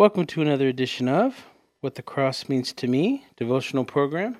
Welcome to another edition of What the Cross Means to Me devotional program.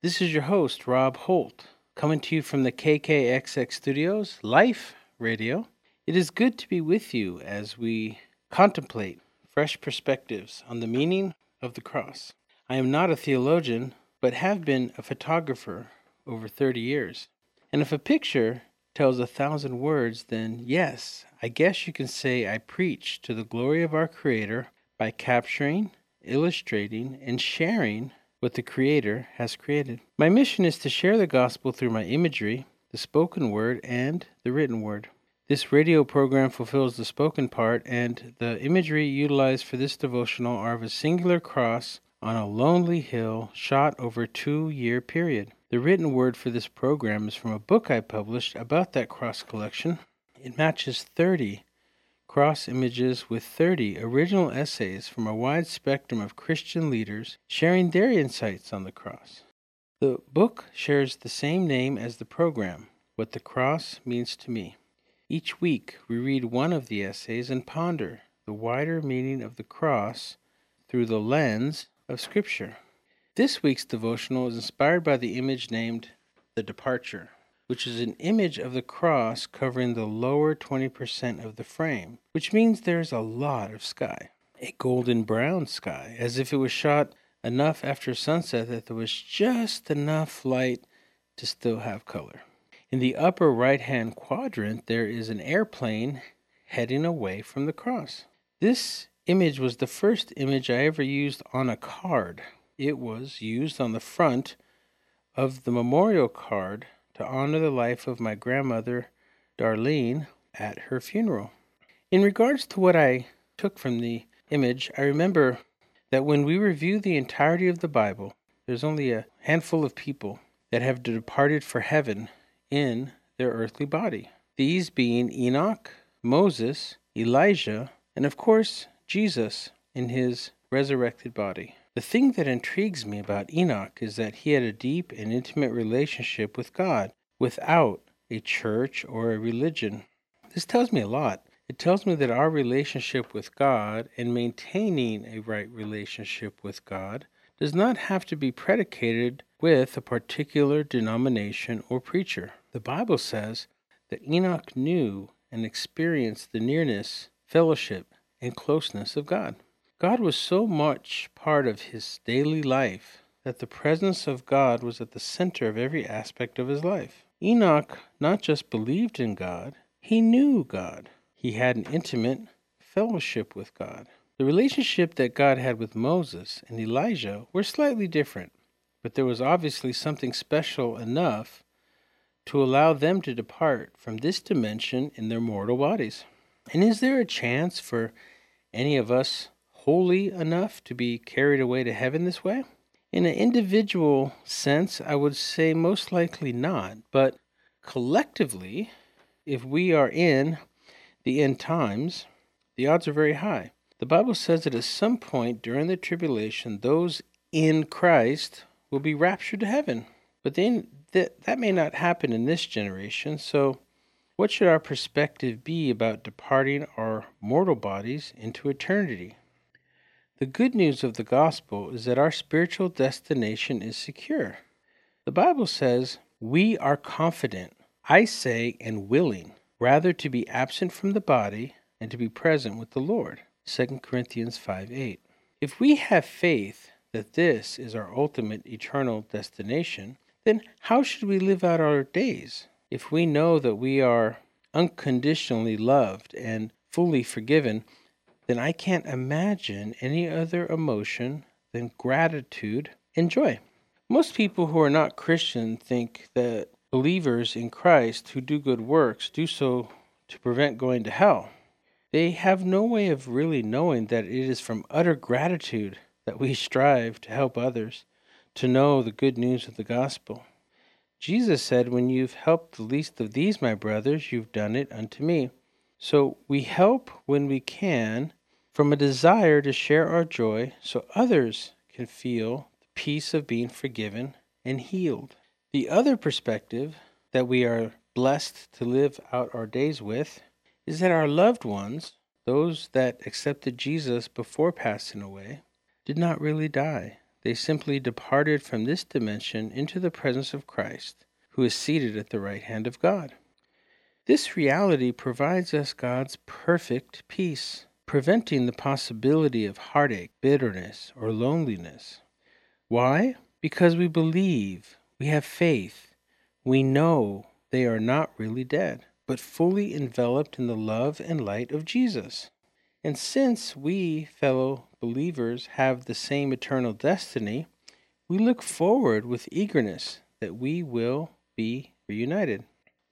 This is your host, Rob Holt, coming to you from the KKXX Studios Life Radio. It is good to be with you as we contemplate fresh perspectives on the meaning of the cross. I am not a theologian, but have been a photographer over 30 years. And if a picture tells a thousand words, then yes, I guess you can say I preach to the glory of our Creator by capturing, illustrating, and sharing what the Creator has created. My mission is to share the gospel through my imagery, the spoken word, and the written word. This radio program fulfills the spoken part, and the imagery utilized for this devotional are of a singular cross on a lonely hill shot over a two year period. The written word for this program is from a book I published about that cross collection. It matches 30 cross images with 30 original essays from a wide spectrum of Christian leaders sharing their insights on the cross. The book shares the same name as the program, What the Cross Means to Me. Each week, we read one of the essays and ponder the wider meaning of the cross through the lens of Scripture. This week's devotional is inspired by the image named The Departure, which is an image of the cross covering the lower 20% of the frame, which means there is a lot of sky. A golden brown sky, as if it was shot enough after sunset that there was just enough light to still have color. In the upper right hand quadrant, there is an airplane heading away from the cross. This image was the first image I ever used on a card it was used on the front of the memorial card to honor the life of my grandmother, Darlene, at her funeral. In regards to what I took from the image, I remember that when we review the entirety of the Bible, there's only a handful of people that have departed for heaven in their earthly body. These being Enoch, Moses, Elijah, and of course, Jesus in his resurrected body. The thing that intrigues me about Enoch is that he had a deep and intimate relationship with God without a church or a religion. This tells me a lot. It tells me that our relationship with God and maintaining a right relationship with God does not have to be predicated with a particular denomination or preacher. The Bible says that Enoch knew and experienced the nearness, fellowship, and closeness of God. God was so much part of his daily life that the presence of God was at the center of every aspect of his life. Enoch not just believed in God, he knew God. He had an intimate fellowship with God. The relationship that God had with Moses and Elijah were slightly different, but there was obviously something special enough to allow them to depart from this dimension in their mortal bodies. And is there a chance for any of us holy enough to be carried away to heaven this way? In an individual sense, I would say most likely not, but collectively, if we are in the end times, the odds are very high. The Bible says that at some point during the tribulation, those in Christ will be raptured to heaven. But then that, that may not happen in this generation, so what should our perspective be about departing our mortal bodies into eternity? The good news of the gospel is that our spiritual destination is secure. The Bible says, We are confident, I say, and willing, rather to be absent from the body and to be present with the Lord. 2 Corinthians 5 8. If we have faith that this is our ultimate eternal destination, then how should we live out our days? If we know that we are unconditionally loved and fully forgiven, then I can't imagine any other emotion than gratitude and joy. Most people who are not Christian think that believers in Christ who do good works do so to prevent going to hell. They have no way of really knowing that it is from utter gratitude that we strive to help others to know the good news of the gospel. Jesus said, When you've helped the least of these, my brothers, you've done it unto me. So we help when we can from a desire to share our joy so others can feel the peace of being forgiven and healed. The other perspective that we are blessed to live out our days with is that our loved ones those that accepted Jesus before passing away, did not really die. They simply departed from this dimension into the presence of Christ, who is seated at the right hand of God. This reality provides us God's perfect peace, preventing the possibility of heartache, bitterness, or loneliness. Why? Because we believe, we have faith, we know they are not really dead, but fully enveloped in the love and light of Jesus. And since we, fellow believers, have the same eternal destiny, we look forward with eagerness that we will be reunited.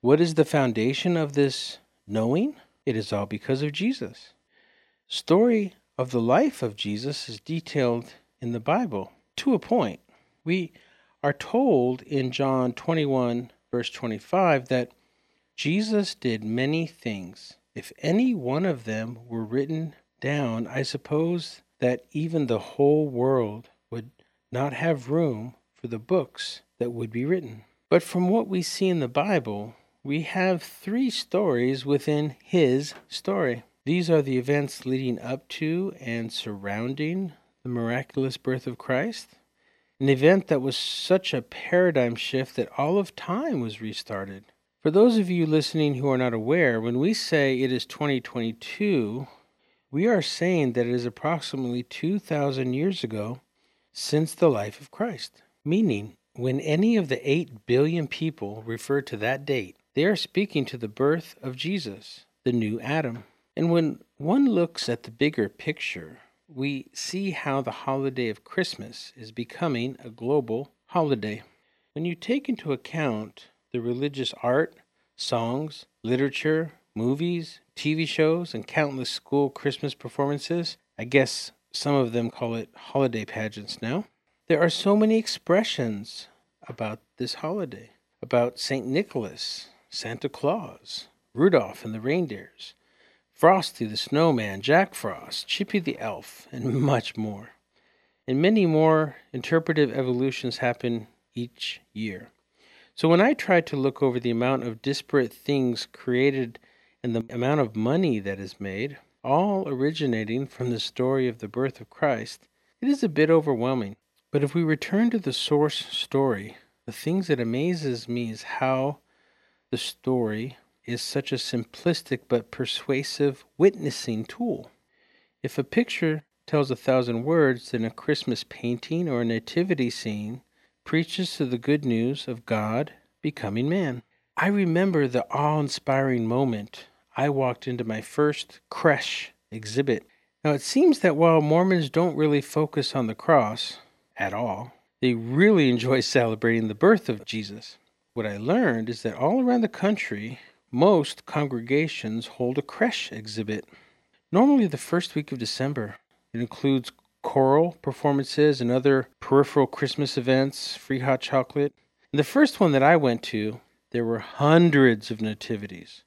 What is the foundation of this knowing? It is all because of Jesus. Story of the life of Jesus is detailed in the Bible to a point. We are told in John 21 verse 25 that Jesus did many things. If any one of them were written down, I suppose that even the whole world would not have room for the books that would be written. But from what we see in the Bible, we have three stories within his story. These are the events leading up to and surrounding the miraculous birth of Christ an event that was such a paradigm shift that all of time was restarted. For those of you listening who are not aware, when we say it is 2022, we are saying that it is approximately 2,000 years ago since the life of Christ. Meaning, when any of the 8 billion people refer to that date, they are speaking to the birth of Jesus, the new Adam. And when one looks at the bigger picture, we see how the holiday of Christmas is becoming a global holiday. When you take into account the religious art, songs, literature, movies, TV shows, and countless school Christmas performances, I guess some of them call it holiday pageants now, there are so many expressions about this holiday about St. Nicholas, Santa Claus, Rudolph and the reindeers, Frosty the Snowman, Jack Frost, Chippy the Elf, and much more. And many more interpretive evolutions happen each year. So when I try to look over the amount of disparate things created and the amount of money that is made, all originating from the story of the birth of Christ, it is a bit overwhelming. But if we return to the source story, the things that amazes me is how the story is such a simplistic but persuasive witnessing tool. If a picture tells a thousand words, then a Christmas painting or a nativity scene preaches to the good news of God becoming man. I remember the awe inspiring moment I walked into my first creche exhibit. Now, it seems that while Mormons don't really focus on the cross at all, they really enjoy celebrating the birth of Jesus. What I learned is that all around the country, most congregations hold a creche exhibit, normally the first week of December. It includes choral performances and other peripheral Christmas events, free hot chocolate. In the first one that I went to, there were hundreds of nativities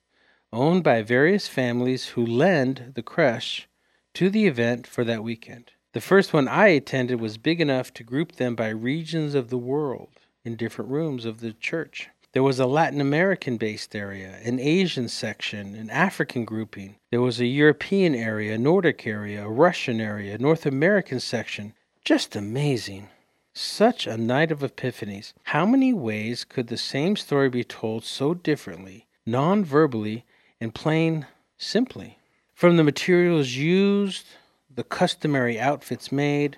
owned by various families who lend the creche to the event for that weekend. The first one I attended was big enough to group them by regions of the world in different rooms of the church. There was a Latin American based area, an Asian section, an African grouping. There was a European area, a Nordic area, a Russian area, a North American section. Just amazing. Such a night of epiphanies. How many ways could the same story be told so differently, non verbally, and plain simply? From the materials used, the customary outfits made,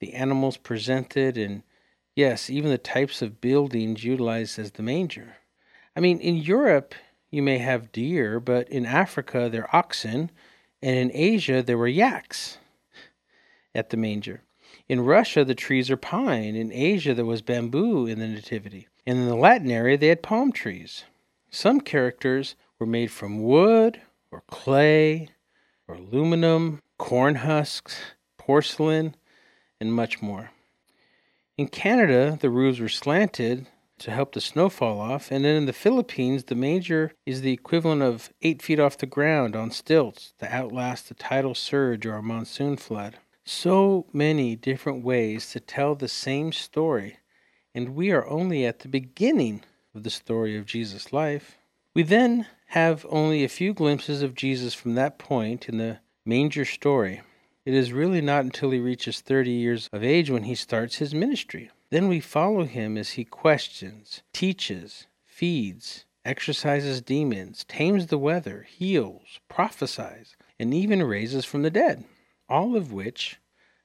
the animals presented, and Yes, even the types of buildings utilized as the manger. I mean, in Europe, you may have deer, but in Africa, they're oxen, and in Asia, there were yaks at the manger. In Russia, the trees are pine. In Asia, there was bamboo in the Nativity. And in the Latin area, they had palm trees. Some characters were made from wood or clay or aluminum, corn husks, porcelain, and much more. In Canada, the roofs were slanted to help the snow fall off, and then in the Philippines, the manger is the equivalent of eight feet off the ground on stilts to outlast a tidal surge or a monsoon flood. So many different ways to tell the same story, and we are only at the beginning of the story of Jesus' life. We then have only a few glimpses of Jesus from that point in the manger story. It is really not until he reaches 30 years of age when he starts his ministry. Then we follow him as he questions, teaches, feeds, exorcises demons, tames the weather, heals, prophesies, and even raises from the dead. All of which,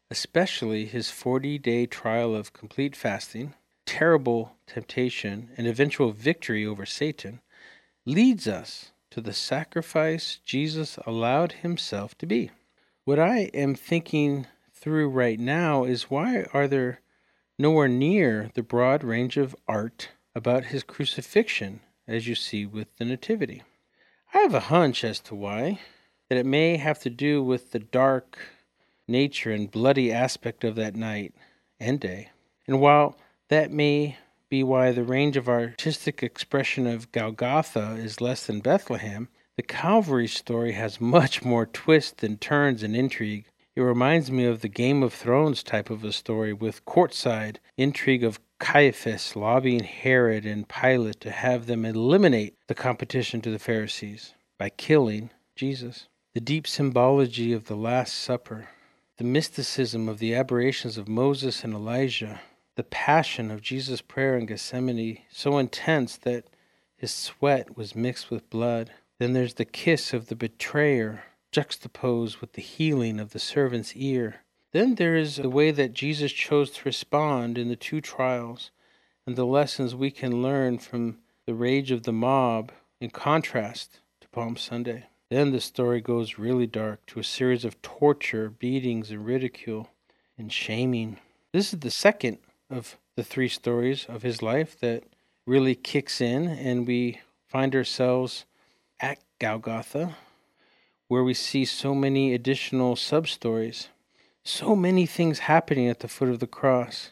especially his 40 day trial of complete fasting, terrible temptation, and eventual victory over Satan, leads us to the sacrifice Jesus allowed himself to be. What I am thinking through right now is why are there nowhere near the broad range of art about his crucifixion as you see with the Nativity? I have a hunch as to why, that it may have to do with the dark nature and bloody aspect of that night and day. And while that may be why the range of artistic expression of Golgotha is less than Bethlehem, the Calvary story has much more twists and turns and intrigue. It reminds me of the Game of Thrones type of a story with courtside intrigue of Caiaphas lobbying Herod and Pilate to have them eliminate the competition to the Pharisees by killing Jesus. The deep symbology of the Last Supper, the mysticism of the aberrations of Moses and Elijah, the passion of Jesus' prayer in Gethsemane so intense that his sweat was mixed with blood then there's the kiss of the betrayer juxtaposed with the healing of the servant's ear. Then there is the way that Jesus chose to respond in the two trials and the lessons we can learn from the rage of the mob in contrast to Palm Sunday. Then the story goes really dark to a series of torture, beatings, and ridicule and shaming. This is the second of the three stories of his life that really kicks in, and we find ourselves at Golgotha, where we see so many additional sub stories, so many things happening at the foot of the cross.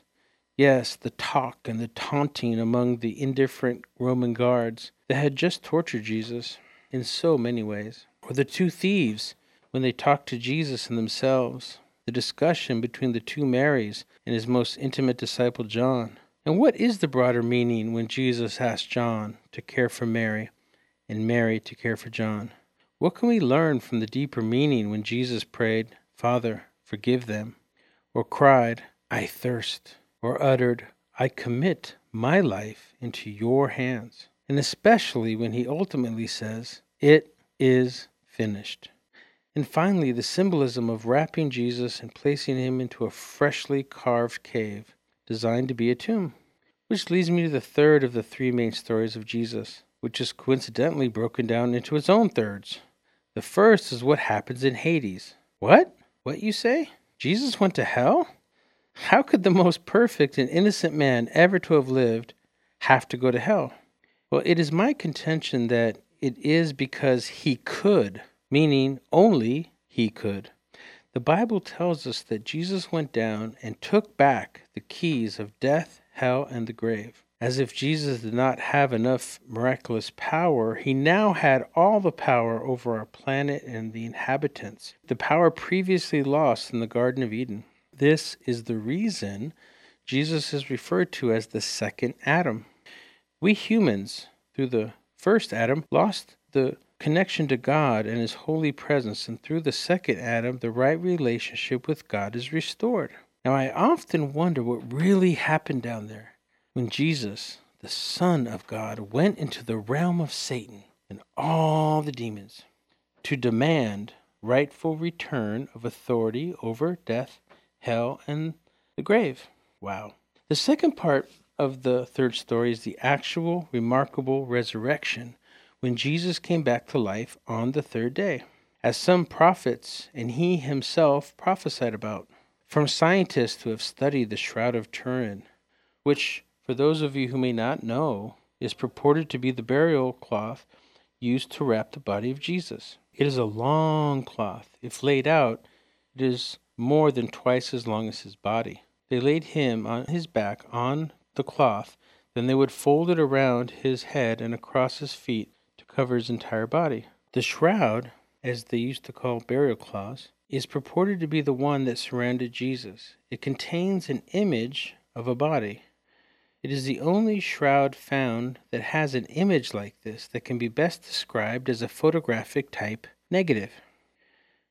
Yes, the talk and the taunting among the indifferent Roman guards that had just tortured Jesus in so many ways. Or the two thieves when they talked to Jesus and themselves. The discussion between the two Marys and his most intimate disciple John. And what is the broader meaning when Jesus asked John to care for Mary and Mary to care for John. What can we learn from the deeper meaning when Jesus prayed, Father, forgive them, or cried, I thirst, or uttered, I commit my life into your hands? And especially when he ultimately says, It is finished. And finally, the symbolism of wrapping Jesus and placing him into a freshly carved cave designed to be a tomb. Which leads me to the third of the three main stories of Jesus which is coincidentally broken down into its own thirds. The first is what happens in Hades. What? What you say? Jesus went to hell? How could the most perfect and innocent man ever to have lived have to go to hell? Well, it is my contention that it is because he could, meaning only he could. The Bible tells us that Jesus went down and took back the keys of death, hell, and the grave. As if Jesus did not have enough miraculous power, he now had all the power over our planet and the inhabitants, the power previously lost in the Garden of Eden. This is the reason Jesus is referred to as the second Adam. We humans, through the first Adam, lost the connection to God and His holy presence, and through the second Adam, the right relationship with God is restored. Now, I often wonder what really happened down there when Jesus, the Son of God, went into the realm of Satan and all the demons to demand rightful return of authority over death, hell, and the grave. Wow. The second part of the third story is the actual remarkable resurrection when Jesus came back to life on the third day, as some prophets and he himself prophesied about. From scientists who have studied the Shroud of Turin, which for those of you who may not know, is purported to be the burial cloth used to wrap the body of Jesus. It is a long cloth. If laid out, it is more than twice as long as his body. They laid him on his back on the cloth, then they would fold it around his head and across his feet cover his entire body. The shroud, as they used to call burial cloths, is purported to be the one that surrounded Jesus. It contains an image of a body. It is the only shroud found that has an image like this that can be best described as a photographic type negative.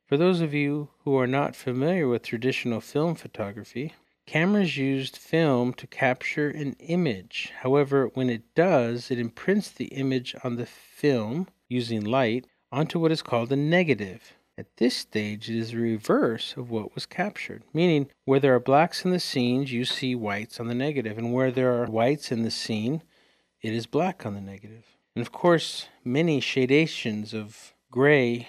For those of you who are not familiar with traditional film photography, cameras used film to capture an image. However, when it does, it imprints the image on the film using light onto what is called a negative. At this stage, it is the reverse of what was captured, meaning where there are blacks in the scenes, you see whites on the negative, and where there are whites in the scene, it is black on the negative. And of course, many shadations of gray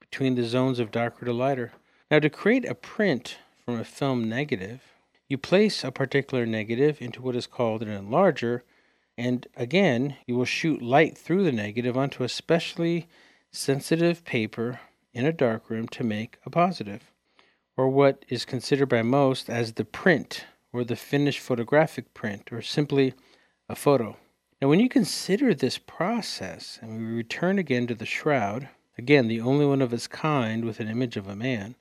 between the zones of darker to lighter. Now, to create a print from a film negative, you place a particular negative into what is called an enlarger, and again, you will shoot light through the negative onto a specially sensitive paper in a darkroom to make a positive, or what is considered by most as the print or the finished photographic print, or simply a photo. Now, when you consider this process, and we return again to the shroud, again, the only one of its kind with an image of a man,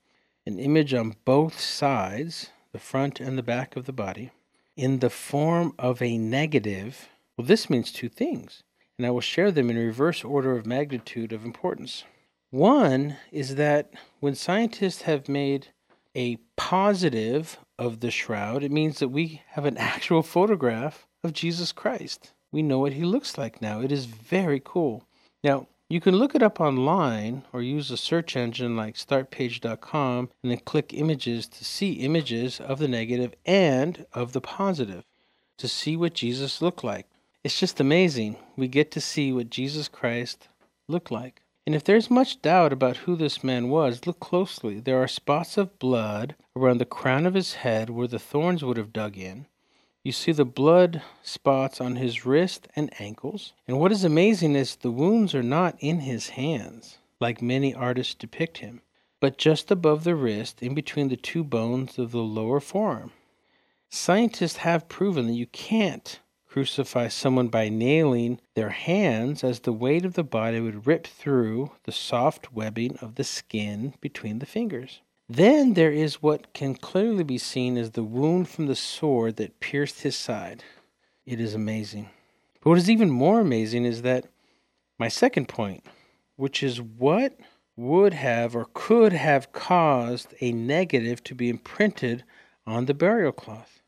an image on both sides, the front and the back of the body, in the form of a negative, well, this means two things, and I will share them in reverse order of magnitude of importance. One is that when scientists have made a positive of the shroud, it means that we have an actual photograph of Jesus Christ. We know what he looks like now. It is very cool. Now, you can look it up online or use a search engine like startpage.com and then click images to see images of the negative and of the positive to see what Jesus looked like. It's just amazing. We get to see what Jesus Christ looked like. And if there's much doubt about who this man was, look closely. There are spots of blood around the crown of his head where the thorns would have dug in. You see the blood spots on his wrist and ankles. And what is amazing is the wounds are not in his hands, like many artists depict him, but just above the wrist, in between the two bones of the lower forearm. Scientists have proven that you can't crucify someone by nailing their hands, as the weight of the body would rip through the soft webbing of the skin between the fingers. Then there is what can clearly be seen as the wound from the sword that pierced his side. It is amazing. But what is even more amazing is that my second point, which is what would have or could have caused a negative to be imprinted on the burial cloth.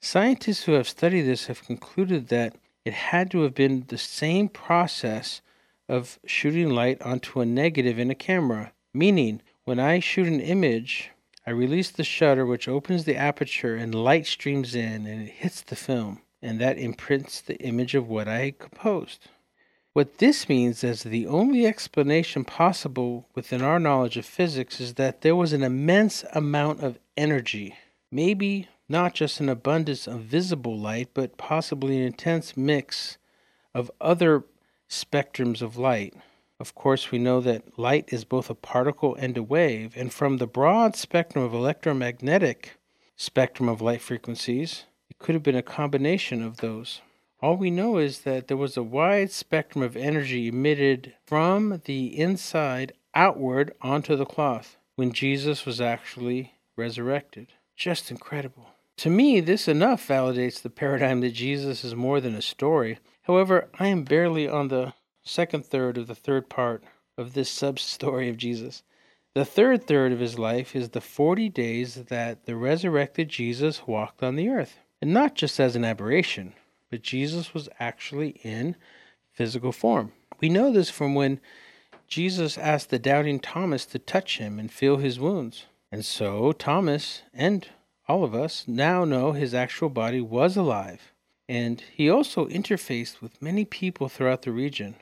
Scientists who have studied this have concluded that it had to have been the same process of shooting light onto a negative in a camera, meaning when I shoot an image, I release the shutter which opens the aperture and light streams in and it hits the film, and that imprints the image of what I composed. What this means is the only explanation possible within our knowledge of physics is that there was an immense amount of energy, maybe not just an abundance of visible light, but possibly an intense mix of other spectrums of light. Of course, we know that light is both a particle and a wave, and from the broad spectrum of electromagnetic spectrum of light frequencies, it could have been a combination of those. All we know is that there was a wide spectrum of energy emitted from the inside outward onto the cloth when Jesus was actually resurrected. Just incredible. To me, this enough validates the paradigm that Jesus is more than a story. However, I am barely on the second third of the third part of this sub story of Jesus. The third third of his life is the 40 days that the resurrected Jesus walked on the earth. And not just as an aberration, but Jesus was actually in physical form. We know this from when Jesus asked the doubting Thomas to touch him and feel his wounds. And so Thomas and all of us now know his actual body was alive, and he also interfaced with many people throughout the region.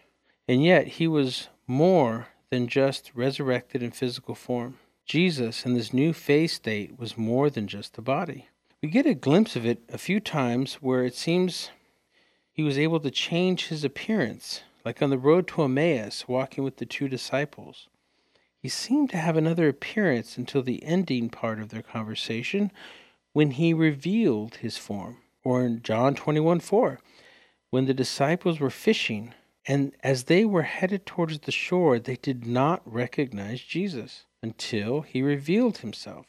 And yet he was more than just resurrected in physical form. Jesus, in this new phase state, was more than just a body. We get a glimpse of it a few times where it seems he was able to change his appearance, like on the road to Emmaus, walking with the two disciples. He seemed to have another appearance until the ending part of their conversation when he revealed his form. Or in John 21 4, when the disciples were fishing, and as they were headed towards the shore, they did not recognize Jesus until he revealed himself.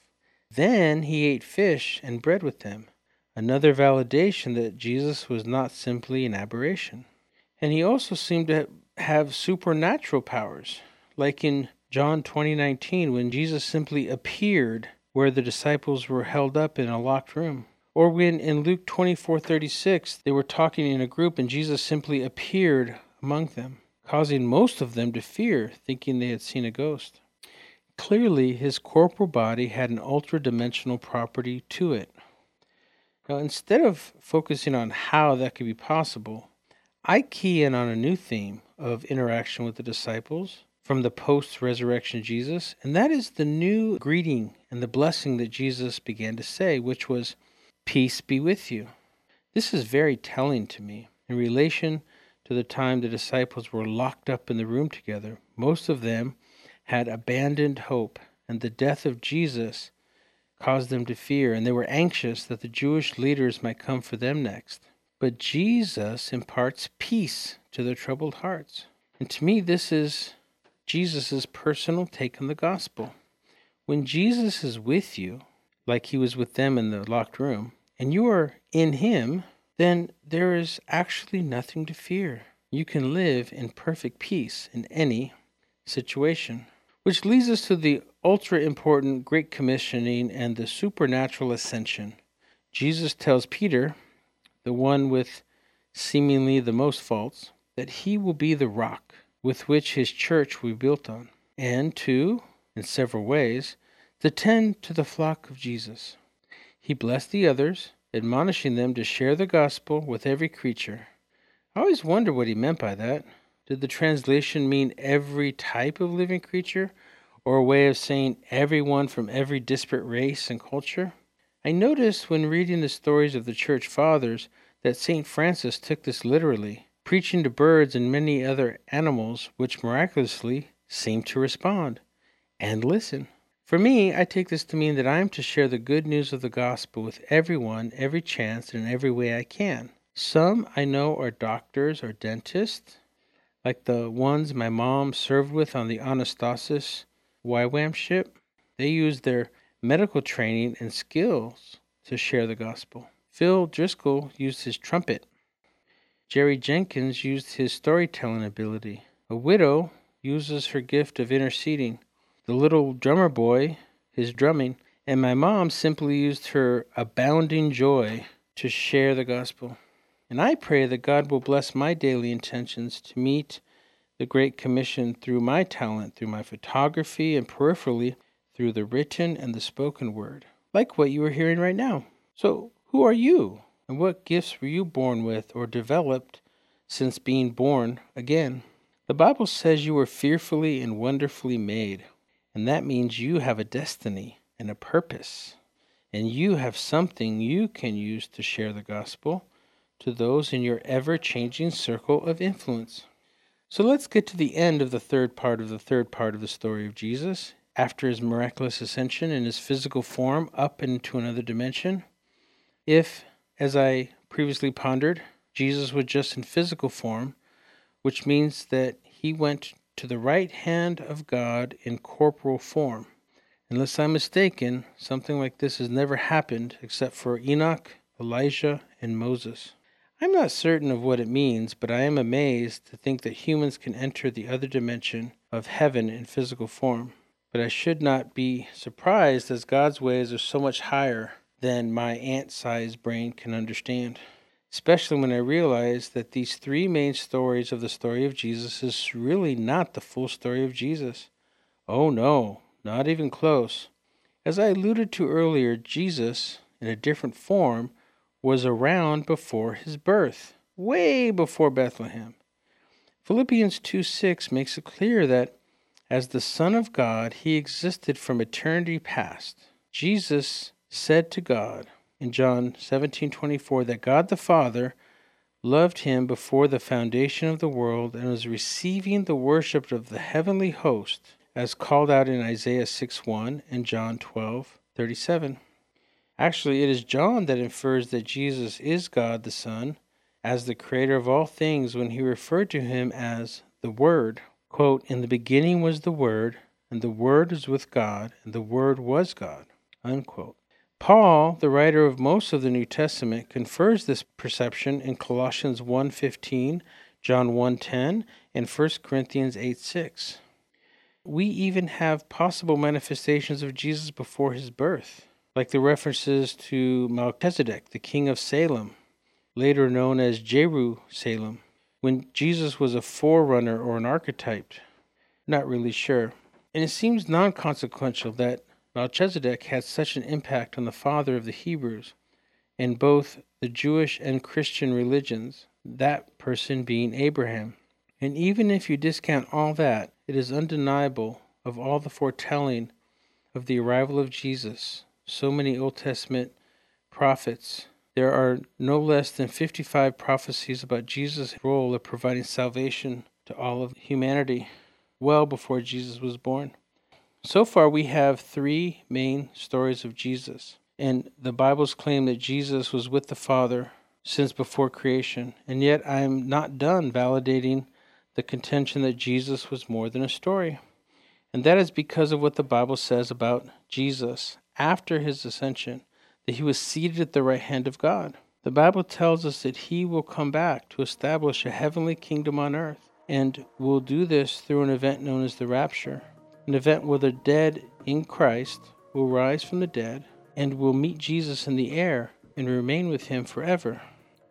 Then he ate fish and bread with them, another validation that Jesus was not simply an aberration. And he also seemed to have supernatural powers, like in John 20:19 when Jesus simply appeared where the disciples were held up in a locked room. Or when in Luke 24:36 they were talking in a group and Jesus simply appeared among them, causing most of them to fear, thinking they had seen a ghost. Clearly, his corporal body had an ultra dimensional property to it. Now, instead of focusing on how that could be possible, I key in on a new theme of interaction with the disciples from the post resurrection Jesus, and that is the new greeting and the blessing that Jesus began to say, which was, Peace be with you. This is very telling to me in relation to the time the disciples were locked up in the room together. Most of them had abandoned hope, and the death of Jesus caused them to fear, and they were anxious that the Jewish leaders might come for them next. But Jesus imparts peace to their troubled hearts. And to me, this is Jesus' personal take on the gospel. When Jesus is with you, like he was with them in the locked room, and you are in him, then there is actually nothing to fear. You can live in perfect peace in any situation. Which leads us to the ultra important Great Commissioning and the supernatural ascension. Jesus tells Peter, the one with seemingly the most faults, that he will be the rock with which his church will be built on, and to, in several ways, to tend to the flock of Jesus. He blessed the others, admonishing them to share the gospel with every creature. I always wonder what he meant by that. Did the translation mean every type of living creature, or a way of saying everyone from every disparate race and culture? I noticed when reading the stories of the church fathers that St. Francis took this literally, preaching to birds and many other animals which miraculously seemed to respond and listen. For me, I take this to mean that I am to share the good news of the gospel with everyone, every chance, and in every way I can. Some I know are doctors or dentists, like the ones my mom served with on the Anastasis YWAM ship. They used their medical training and skills to share the gospel. Phil Driscoll used his trumpet. Jerry Jenkins used his storytelling ability. A widow uses her gift of interceding. The little drummer boy, his drumming. And my mom simply used her abounding joy to share the gospel. And I pray that God will bless my daily intentions to meet the Great Commission through my talent, through my photography, and peripherally through the written and the spoken word, like what you are hearing right now. So, who are you? And what gifts were you born with or developed since being born again? The Bible says you were fearfully and wonderfully made, and that means you have a destiny and a purpose, and you have something you can use to share the gospel to those in your ever changing circle of influence. So let's get to the end of the third part of the third part of the story of Jesus. After his miraculous ascension in his physical form up into another dimension, if, as I previously pondered, Jesus was just in physical form, which means that he went to the right hand of God in corporal form. Unless I'm mistaken, something like this has never happened except for Enoch, Elijah, and Moses. I'm not certain of what it means, but I am amazed to think that humans can enter the other dimension of heaven in physical form. But I should not be surprised as God's ways are so much higher than my ant sized brain can understand. Especially when I realize that these three main stories of the story of Jesus is really not the full story of Jesus. Oh no, not even close. As I alluded to earlier, Jesus, in a different form, was around before his birth, way before Bethlehem. Philippians 2 6 makes it clear that as the Son of God, he existed from eternity past. Jesus said to God in John 17:24 that God the Father loved him before the foundation of the world and was receiving the worship of the heavenly host as called out in Isaiah 6:1 and John 12:37. Actually, it is John that infers that Jesus is God the Son as the creator of all things when he referred to him as the Word. Quote, In the beginning was the Word, and the Word was with God, and the Word was God. Unquote. Paul, the writer of most of the New Testament, confers this perception in Colossians 1.15, John 1.10, and 1 Corinthians 8.6. we even have possible manifestations of Jesus before his birth, like the references to Melchizedek, the king of Salem, later known as Jeru-Salem, when Jesus was a forerunner or an archetype. Not really sure. And it seems non consequential that Melchizedek had such an impact on the father of the Hebrews in both the Jewish and Christian religions, that person being Abraham. And even if you discount all that, it is undeniable of all the foretelling of the arrival of Jesus, so many Old Testament prophets. There are no less than 55 prophecies about Jesus' role of providing salvation to all of humanity well before Jesus was born. So far, we have three main stories of Jesus, and the Bible's claim that Jesus was with the Father since before creation, and yet I am not done validating the contention that Jesus was more than a story. And that is because of what the Bible says about Jesus after his ascension, that he was seated at the right hand of God. The Bible tells us that he will come back to establish a heavenly kingdom on earth, and will do this through an event known as the rapture, an event where the dead in Christ will rise from the dead and will meet Jesus in the air and remain with him forever.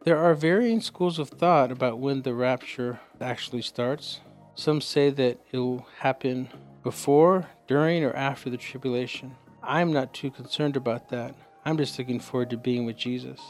There are varying schools of thought about when the rapture actually starts. Some say that it will happen before, during, or after the tribulation. I'm not too concerned about that. I'm just looking forward to being with Jesus.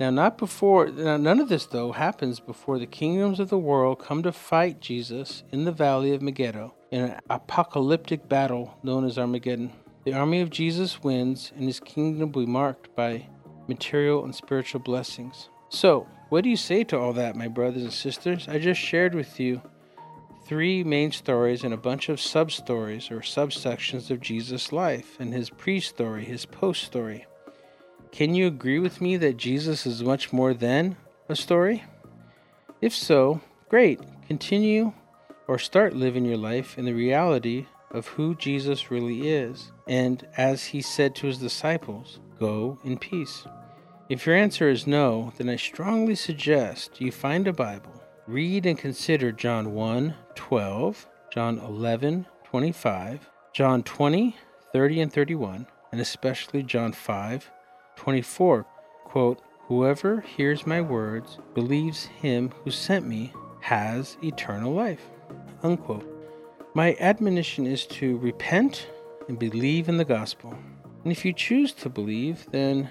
Now, not before, now none of this, though, happens before the kingdoms of the world come to fight Jesus in the valley of Megiddo in an apocalyptic battle known as Armageddon. The army of Jesus wins, and his kingdom will be marked by material and spiritual blessings. So, what do you say to all that, my brothers and sisters? I just shared with you three main stories and a bunch of sub stories or subsections of Jesus' life and his pre story, his post story. Can you agree with me that Jesus is much more than a story? If so, great. Continue or start living your life in the reality of who Jesus really is. And as he said to his disciples, go in peace. If your answer is no, then I strongly suggest you find a Bible, read and consider John 1 12, John 11 25, John 20 30 and 31, and especially John 5 24. Quote, Whoever hears my words, believes him who sent me, has eternal life. Unquote. My admonition is to repent and believe in the gospel. And if you choose to believe, then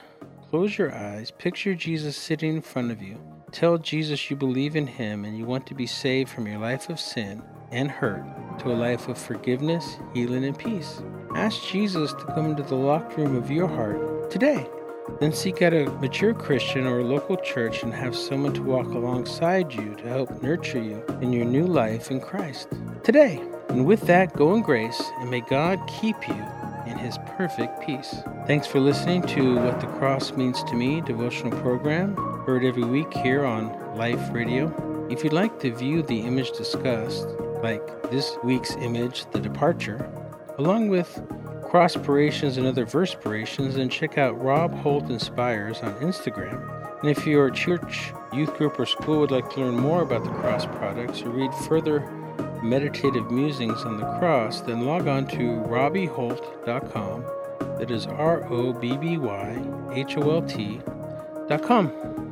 Close your eyes, picture Jesus sitting in front of you. Tell Jesus you believe in him and you want to be saved from your life of sin and hurt to a life of forgiveness, healing, and peace. Ask Jesus to come into the locked room of your heart today. Then seek out a mature Christian or local church and have someone to walk alongside you to help nurture you in your new life in Christ today. And with that, go in grace and may God keep you in his perfect peace. Thanks for listening to What the Cross Means to Me devotional program, heard every week here on Life Radio. If you'd like to view the image discussed, like this week's image, The Departure, along with crosspirations and other verspirations, then check out Rob Holt Inspires on Instagram. And if your church, youth group, or school would like to learn more about the cross products or read further meditative musings on the cross, then log on to robbyholt.com. That is R O B B Y H O L T.com.